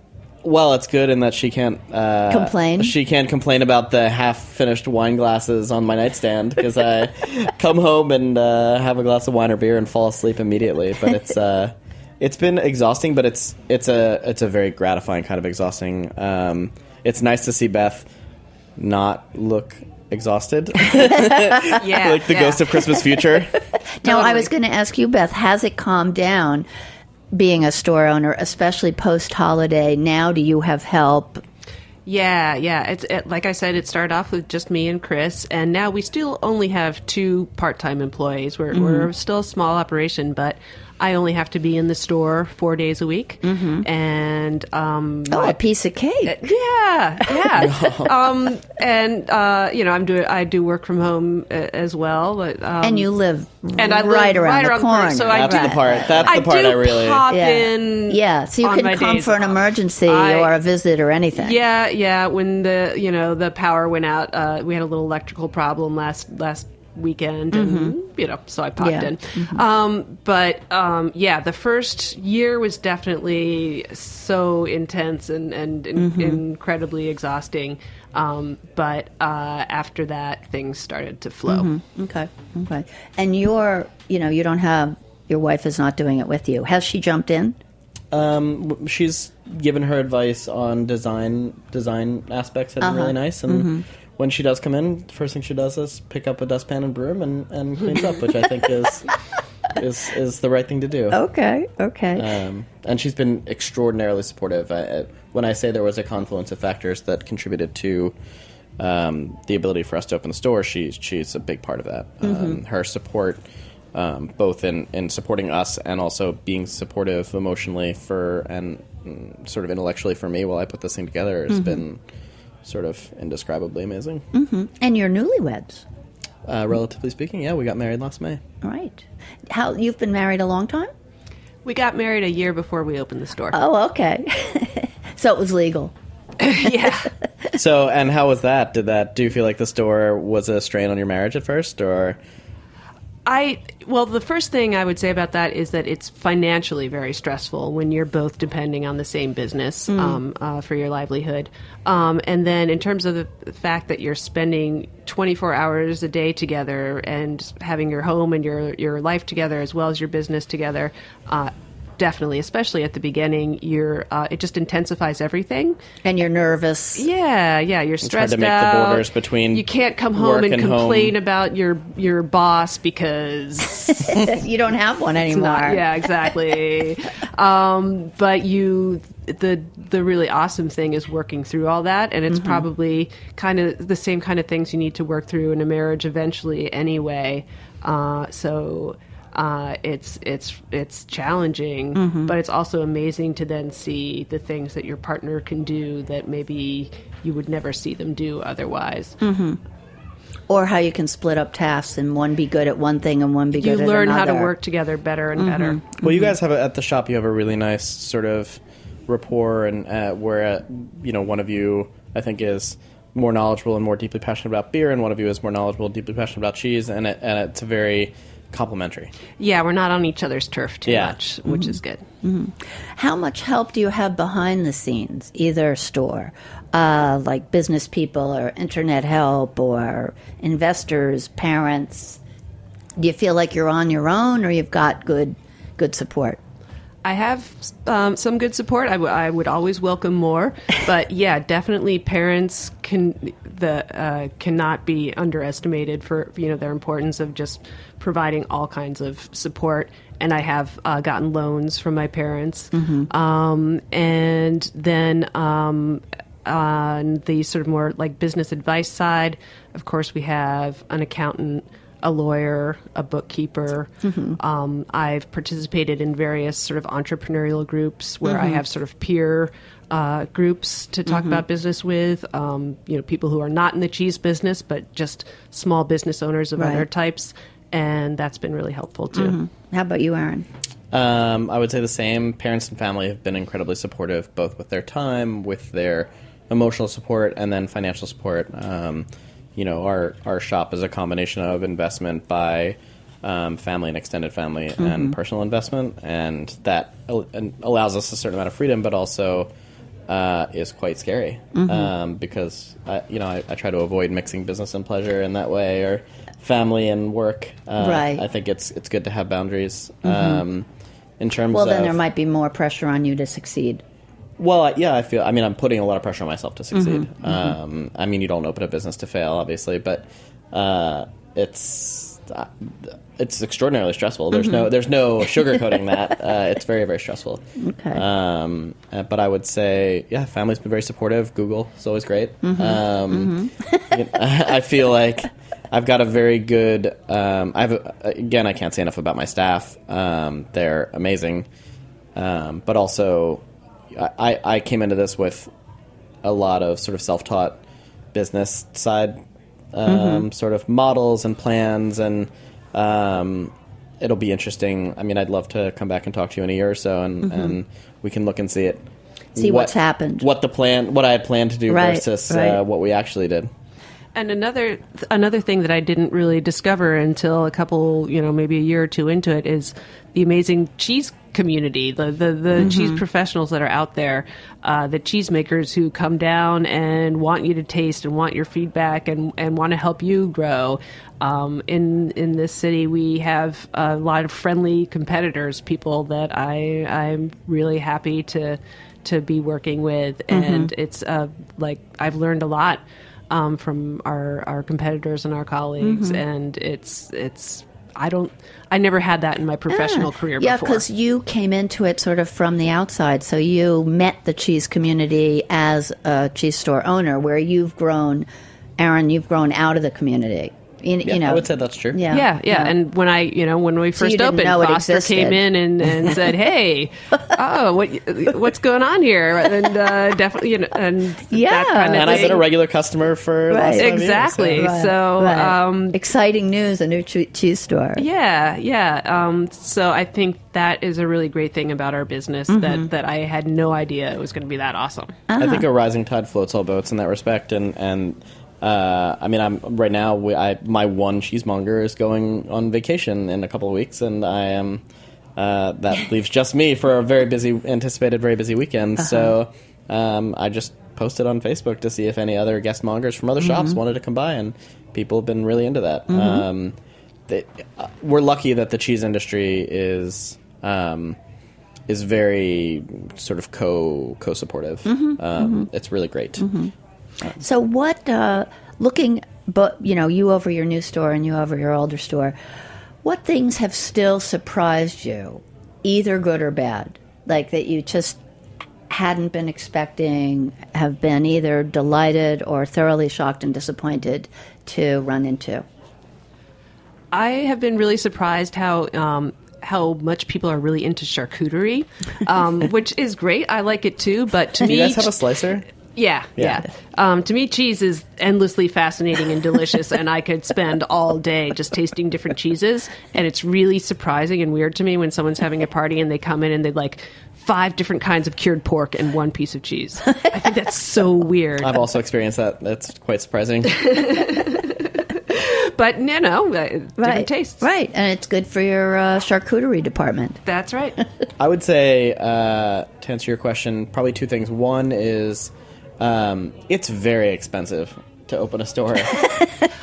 [SPEAKER 6] Well, it's good in that she can't uh,
[SPEAKER 4] Complain?
[SPEAKER 6] She can't complain about the half-finished wine glasses on my nightstand because I [laughs] come home and uh, have a glass of wine or beer and fall asleep immediately. But it's uh, it's been exhausting, but it's it's a it's a very gratifying kind of exhausting. Um, it's nice to see Beth not look exhausted, [laughs]
[SPEAKER 5] Yeah,
[SPEAKER 6] like the
[SPEAKER 5] yeah.
[SPEAKER 6] ghost of Christmas future.
[SPEAKER 4] Now, I was going to ask you, Beth, has it calmed down being a store owner, especially post holiday? Now, do you have help?
[SPEAKER 5] Yeah, yeah. It's it, like I said, it started off with just me and Chris, and now we still only have two part-time employees. We're
[SPEAKER 4] Mm-hmm.
[SPEAKER 5] we're still a small operation, but I only have to be in the store four days a week, and um,
[SPEAKER 4] Mm-hmm. Oh, a piece of cake.
[SPEAKER 5] yeah, yeah. [laughs] um, and uh, you know, I'm doing I do work from home uh, as well, but, um,
[SPEAKER 4] and you live
[SPEAKER 5] and I live
[SPEAKER 4] right around
[SPEAKER 5] right
[SPEAKER 4] the
[SPEAKER 5] around the
[SPEAKER 4] corner.
[SPEAKER 5] corner, so I do-
[SPEAKER 6] the part. That's the
[SPEAKER 5] I
[SPEAKER 6] part
[SPEAKER 5] do
[SPEAKER 6] I really.
[SPEAKER 5] pop
[SPEAKER 4] Yeah.
[SPEAKER 5] in.
[SPEAKER 4] yeah, so you
[SPEAKER 5] on
[SPEAKER 4] can come
[SPEAKER 5] days
[SPEAKER 4] for an
[SPEAKER 5] off.
[SPEAKER 4] emergency
[SPEAKER 5] I-
[SPEAKER 4] or a visit or anything.
[SPEAKER 5] Yeah, yeah. When the you know the power went out, uh, we had a little electrical problem last last weekend, and you know, so I popped
[SPEAKER 4] Mm-hmm.
[SPEAKER 5] In. Um, but um, yeah, the first year was definitely so intense and and in-
[SPEAKER 4] Mm-hmm.
[SPEAKER 5] incredibly exhausting. Um, but uh, after that, things started to flow.
[SPEAKER 4] Mm-hmm. Okay, okay. And you're, you know, you don't have your wife is not doing it with you. Has she jumped in?
[SPEAKER 6] Um, she's given her advice on design design aspects that are
[SPEAKER 4] Uh-huh.
[SPEAKER 6] really nice. And
[SPEAKER 4] Mm-hmm.
[SPEAKER 6] When she does come in, the first thing she does is pick up a dustpan and broom and, and cleans up, which I think is [laughs] is is the right thing to do.
[SPEAKER 4] Okay, okay.
[SPEAKER 6] Um, and she's been extraordinarily supportive. I, when I say there was a confluence of factors that contributed to um, the ability for us to open the store, she's she's a big part of that. Um, her support, um, both in, in supporting us and also being supportive emotionally for and mm, sort of intellectually for me while I put this thing together, has been sort of indescribably amazing.
[SPEAKER 4] and you're newlyweds,
[SPEAKER 6] Uh, relatively speaking, yeah, we got married last May.
[SPEAKER 4] right? How you've been married a long time?
[SPEAKER 5] We got married a year before we opened the store.
[SPEAKER 4] Oh, okay. [laughs] so it was legal. [laughs]
[SPEAKER 5] yeah.
[SPEAKER 6] So, and how was that? Did that do you feel like the store was a strain on your marriage at first, or?
[SPEAKER 5] I well, the first thing I would say about that is that it's financially very stressful when you're both depending on the same business um, uh, for your livelihood. Um, and then, in terms of the fact that you're spending 24 hours a day together and having your home and your your life together as well as your business together. Uh, definitely, especially at the beginning, you're uh, it just intensifies everything.
[SPEAKER 4] And you're nervous.
[SPEAKER 5] Yeah, yeah, you're stressed
[SPEAKER 6] hard
[SPEAKER 5] stressed
[SPEAKER 6] to make the borders between
[SPEAKER 5] you can't come home and,
[SPEAKER 6] and
[SPEAKER 5] complain
[SPEAKER 6] home.
[SPEAKER 5] about your your boss because [laughs]
[SPEAKER 4] you don't have one anymore.
[SPEAKER 5] not- yeah, exactly. [laughs] um, but you, the the really awesome thing is working through all that, and
[SPEAKER 4] Mm-hmm.
[SPEAKER 5] it's probably kind of the same kind of things you need to work through in a marriage eventually, anyway. Uh, so. Uh, it's it's it's challenging,
[SPEAKER 4] Mm-hmm.
[SPEAKER 5] but it's also amazing to then see the things that your partner can do that maybe you would never see them do otherwise.
[SPEAKER 4] Or how you can split up tasks and one be good at one thing and one be
[SPEAKER 5] You
[SPEAKER 4] good at another.
[SPEAKER 5] You learn how to work together better and better.
[SPEAKER 6] Well,
[SPEAKER 4] Mm-hmm.
[SPEAKER 6] you guys have a, at the shop. You have a really nice sort of rapport, and uh, where uh, you know one of you, I think, is more knowledgeable and more deeply passionate about beer, and one of you is more knowledgeable and deeply passionate about cheese, and it, and it's very complementary.
[SPEAKER 5] Yeah, we're not on each other's turf too
[SPEAKER 6] Yeah.
[SPEAKER 5] much, which is good.
[SPEAKER 4] How much help do you have behind the scenes, either store, uh, like business people or internet help or investors, parents? Do you feel like you're on your own or you've got good good support?
[SPEAKER 5] I have um, some good support. I, w- I would always welcome more, [laughs] but yeah, definitely parents can the uh, cannot be underestimated for you know their importance of just providing all kinds of support. And I have uh, gotten loans from my parents, um, and then um, on the sort of more like business advice side, of course, we have an accountant a lawyer, a bookkeeper. Um, I've participated in various sort of entrepreneurial groups where I have sort of peer uh, groups to talk about business with. Um, you know, people who are not in the cheese business, but just small business owners of
[SPEAKER 4] Right.
[SPEAKER 5] other types, and that's been really helpful too.
[SPEAKER 4] How about you, Aaron?
[SPEAKER 6] Um, I would say the same. Parents and family have been incredibly supportive, both with their time, with their emotional support, and then financial support. Um, you know, our our shop is a combination of investment by um, family and extended family and personal investment, and that al- and allows us a certain amount of freedom, but also uh, is quite scary um, because I, you know I, I try to avoid mixing business and pleasure in that way, or family and work. Uh,
[SPEAKER 4] Right.
[SPEAKER 6] I think it's it's good to have boundaries. Um, in terms
[SPEAKER 4] Well,
[SPEAKER 6] of
[SPEAKER 4] then there might be more pressure on you to succeed.
[SPEAKER 6] well, yeah, I feel. I mean, I'm putting a lot of pressure on myself to succeed.
[SPEAKER 4] Mm-hmm,
[SPEAKER 6] Um, I mean, you don't open a business to fail, obviously, but uh, it's it's extraordinarily stressful. There's no there's no sugarcoating [laughs] that. Uh, it's very very stressful.
[SPEAKER 4] Mm-hmm. Okay.
[SPEAKER 6] Um, uh, but I would say, yeah, family's been very supportive. Google is always great.
[SPEAKER 4] Mm-hmm.
[SPEAKER 6] Um, you know, [laughs] I feel like I've got a very good. Um, I have again, I can't say enough about my staff. Um, they're amazing, um, but also I, I came into this with a lot of sort of self-taught business side um, sort of models and plans and um, it'll be interesting. I mean i'd love to come back and talk to you in a year or so and, and we can look and see it.
[SPEAKER 4] See what's happened.
[SPEAKER 6] what the plan what i had planned to do
[SPEAKER 4] Right,
[SPEAKER 6] versus
[SPEAKER 4] right.
[SPEAKER 6] Uh, what we actually did
[SPEAKER 5] And another another thing that I didn't really discover until a couple, you know, maybe a year or two into it is the amazing cheese community, the the, the cheese professionals that are out there, uh, the cheesemakers who come down and want you to taste and want your feedback and, and want to help you grow. Um, in in this city, we have a lot of friendly competitors, people that I I'm really happy to to be working with, and it's uh, like I've learned a lot um, from our, our competitors and our colleagues, and it's it's I don't I never had that in my professional career
[SPEAKER 4] Ah. Yeah,
[SPEAKER 5] before.
[SPEAKER 4] because you came into it sort of from the outside. So you met the cheese community as a cheese store owner, where you've grown, Aaron, you've grown out of the community. You,
[SPEAKER 6] yeah,
[SPEAKER 4] you know,
[SPEAKER 6] i would say that's true
[SPEAKER 4] yeah,
[SPEAKER 5] yeah, yeah, and when I, you know, when we first
[SPEAKER 4] didn't
[SPEAKER 5] opened, Foster
[SPEAKER 4] existed.
[SPEAKER 5] came in and, and [laughs] said, "Hey, oh, what what's going on here?" And uh, definitely, you know, and
[SPEAKER 4] Yeah.
[SPEAKER 5] that kind of
[SPEAKER 6] and i've been a regular customer for the last
[SPEAKER 4] Right.
[SPEAKER 6] five years,
[SPEAKER 5] Exactly.
[SPEAKER 6] so-
[SPEAKER 4] Right,
[SPEAKER 5] So,
[SPEAKER 4] right.
[SPEAKER 5] um,
[SPEAKER 4] exciting news! A new che- cheese store.
[SPEAKER 5] Yeah, yeah. Um, so I think that is a really great thing about our business
[SPEAKER 4] Mm-hmm.
[SPEAKER 5] that, that I had no idea it was going to be that awesome.
[SPEAKER 6] I think a rising tide floats all boats in that respect, and and uh, I mean, I'm right now. We, I my one cheesemonger is going on vacation in a couple of weeks, and I am. Uh, that [laughs] leaves just me for a very busy, anticipated very busy weekend. So um, I just posted on Facebook to see if any other guest mongers from other shops wanted to come by, and people have been really into that. Um, they, uh, we're lucky that the cheese industry is. Um, is very sort of co co supportive.
[SPEAKER 4] Mm-hmm,
[SPEAKER 6] Um, It's really great.
[SPEAKER 4] So what? Uh, looking, but you know, you over your new store and you over your older store. What things have still surprised you, either good or bad, like that you just hadn't been expecting, have been either delighted or thoroughly shocked and disappointed to run into?
[SPEAKER 5] I have been really surprised how um, how much people are really into charcuterie, um, [laughs] which is great. I like it too. But to
[SPEAKER 6] Do
[SPEAKER 5] me,
[SPEAKER 6] you guys have a slicer?
[SPEAKER 5] Yeah,
[SPEAKER 6] Yeah.
[SPEAKER 5] yeah. Um, to me, cheese is endlessly fascinating and delicious, and I could spend all day just tasting different cheeses. And it's really surprising and weird to me when someone's having a party and they come in and they like five different kinds of cured pork and one piece of cheese. I think that's so weird.
[SPEAKER 6] I've also experienced that. That's quite surprising. [laughs]
[SPEAKER 5] But you no, uh, different
[SPEAKER 4] right,
[SPEAKER 5] tastes.
[SPEAKER 4] right, and it's good for your uh, charcuterie department.
[SPEAKER 5] That's right. [laughs]
[SPEAKER 6] I would say, uh, to answer your question, probably two things. One is um, it's very expensive to open a store. [laughs]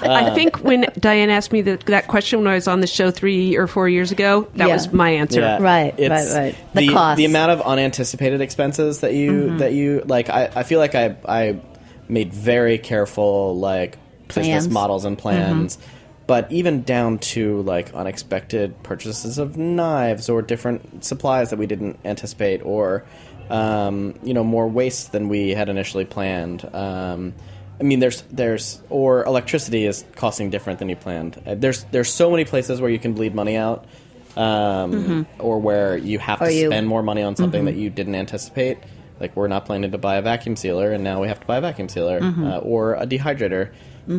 [SPEAKER 5] I think when Diane asked me that, that question when I was on the show three or four years ago, that
[SPEAKER 4] Yeah.
[SPEAKER 5] was my answer.
[SPEAKER 6] Yeah.
[SPEAKER 4] Right,
[SPEAKER 6] It's
[SPEAKER 4] right, right. The
[SPEAKER 6] The,
[SPEAKER 4] costs.
[SPEAKER 6] the amount of unanticipated expenses that you
[SPEAKER 4] Mm-hmm.
[SPEAKER 6] that you like. I, I feel like I I made very careful like
[SPEAKER 4] Plans. Mm-hmm.
[SPEAKER 6] business models and plans. But even down to like unexpected purchases of knives or different supplies that we didn't anticipate, or um, you know more waste than we had initially planned. Um, I mean, there's there's or electricity is costing different than you planned. Uh, There's there's so many places where you can bleed money out, um, or where you have
[SPEAKER 4] Or
[SPEAKER 6] to
[SPEAKER 4] you-
[SPEAKER 6] spend more money on something that you didn't anticipate. Like we're not planning to buy a vacuum sealer, and now we have to buy a vacuum sealer uh, or a dehydrator,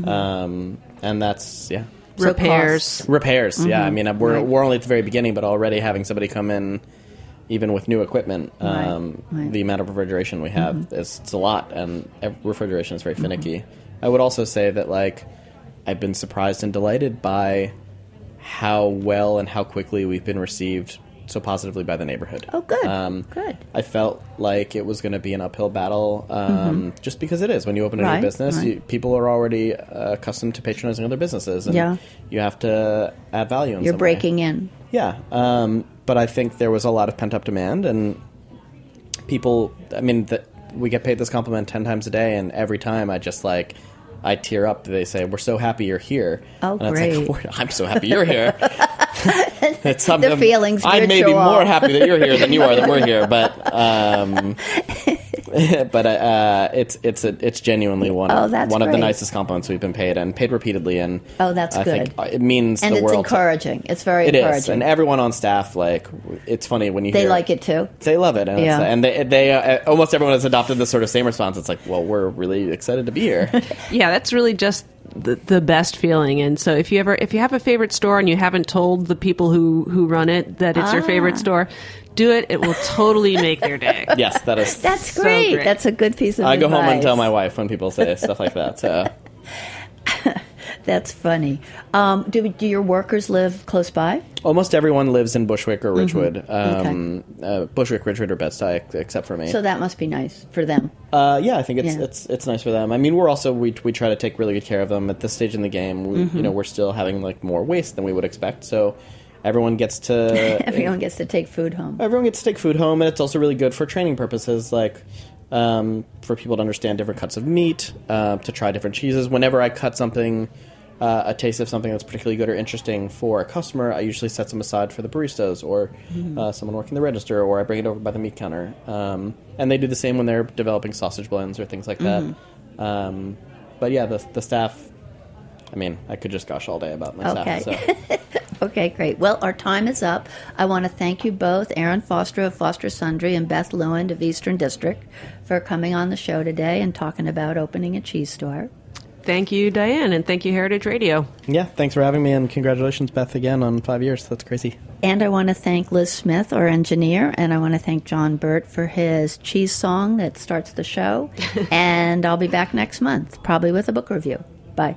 [SPEAKER 6] um, and that's yeah.
[SPEAKER 4] So
[SPEAKER 5] Repairs.
[SPEAKER 6] Repairs, yeah. I mean, we're we're only at the very beginning, but already having somebody come in, even with new equipment, um,
[SPEAKER 4] right.
[SPEAKER 6] the amount of refrigeration we have is it's a lot, and refrigeration is very finicky. I would also say that like I've been surprised and delighted by how well and how quickly we've been received so positively by the neighborhood.
[SPEAKER 4] Oh, good,
[SPEAKER 6] Um,
[SPEAKER 4] good.
[SPEAKER 6] I felt like it was going to be an uphill battle, um, just because it is. When you open a
[SPEAKER 4] Mm-hmm. Right,
[SPEAKER 6] new business,
[SPEAKER 4] right.
[SPEAKER 6] you, people are already uh, accustomed to patronizing other businesses, and
[SPEAKER 4] Yeah.
[SPEAKER 6] you have to add value. In
[SPEAKER 4] You're
[SPEAKER 6] some way.
[SPEAKER 4] breaking in.
[SPEAKER 6] Yeah, um, but I think there was a lot of pent up demand, and people. I mean, the, we get paid this compliment ten times a day, and every time I just like. I tear up. They say, "We're so happy you're here."
[SPEAKER 4] Oh,
[SPEAKER 6] and [laughs]
[SPEAKER 4] great.
[SPEAKER 6] Like, I'm so happy you're here. [laughs] [laughs] it's
[SPEAKER 4] The
[SPEAKER 6] something.
[SPEAKER 4] feeling's
[SPEAKER 6] I may be more happy that you're here than you are that we're here, but um, [laughs] [laughs] but uh, it's it's a, it's genuinely one
[SPEAKER 4] Oh,
[SPEAKER 6] of
[SPEAKER 4] that's
[SPEAKER 6] one of the nicest compliments we've been paid and paid repeatedly. And
[SPEAKER 4] Oh, that's
[SPEAKER 6] I think
[SPEAKER 4] good.
[SPEAKER 6] it means
[SPEAKER 4] And
[SPEAKER 6] the
[SPEAKER 4] it's
[SPEAKER 6] world. to-
[SPEAKER 4] encouraging. It's very
[SPEAKER 6] it
[SPEAKER 4] encouraging.
[SPEAKER 6] is, and everyone on staff like it's funny when you
[SPEAKER 4] they
[SPEAKER 6] hear
[SPEAKER 4] like it too.
[SPEAKER 6] They love it, and,
[SPEAKER 4] Yeah.
[SPEAKER 6] it's, and they they uh, almost everyone has adopted the sort of same response. It's like, well, we're really excited to be here. [laughs]
[SPEAKER 5] Yeah, that's really just the, the best feeling. And so if you ever if you have a favorite store and you haven't told the people who who run it that it's your
[SPEAKER 4] Ah.
[SPEAKER 5] favorite store, do it. It will totally make their day. [laughs]
[SPEAKER 6] yes, that is.
[SPEAKER 4] That's
[SPEAKER 5] So
[SPEAKER 4] great.
[SPEAKER 5] great.
[SPEAKER 4] That's a good piece of
[SPEAKER 6] I go home and tell my wife when people say stuff like that. So [laughs]
[SPEAKER 4] That's funny. Um, do, do your workers live close by?
[SPEAKER 6] almost everyone lives in Bushwick or Ridgewood.
[SPEAKER 4] Mm-hmm.
[SPEAKER 6] Um, uh, Bushwick, Ridgewood, or Bed-Stuy, except for me.
[SPEAKER 4] So that must be nice for them.
[SPEAKER 6] Uh, yeah, I think it's
[SPEAKER 4] Yeah.
[SPEAKER 6] it's it's nice for them. I mean, we're also we we try to take really good care of them at this stage in the game. We,
[SPEAKER 4] Mm-hmm.
[SPEAKER 6] You know, we're still having like more waste than we would expect, so everyone gets to [laughs]
[SPEAKER 4] Everyone gets to take food home.
[SPEAKER 6] everyone gets to take food home, and it's also really good for training purposes, like um, for people to understand different cuts of meat, uh, to try different cheeses. Whenever I cut something. Uh, a taste of something that's particularly good or interesting for a customer, I usually set some aside for the baristas or uh, someone working the register, or I bring it over by the meat counter. Um, and they do the same when they're developing sausage blends or things like that. Um, but yeah, the, the staff. I mean, I could just gush all day about my
[SPEAKER 4] Okay.
[SPEAKER 6] staff. So. [laughs]
[SPEAKER 4] Okay, great. Well, our time is up. I want to thank you both, Aaron Foster of Foster Sundry and Beth Lewand of Eastern District, for coming on the show today and talking about opening a cheese store.
[SPEAKER 5] Thank you, Diane, and thank you, Heritage Radio.
[SPEAKER 6] Yeah, thanks for having me, and congratulations, Beth, again on five years. That's crazy.
[SPEAKER 4] And I want to thank Liz Smith, our engineer, and I want to thank John Burt for his cheese song that starts the show. [laughs] and I'll be back next month, probably with a book review. Bye.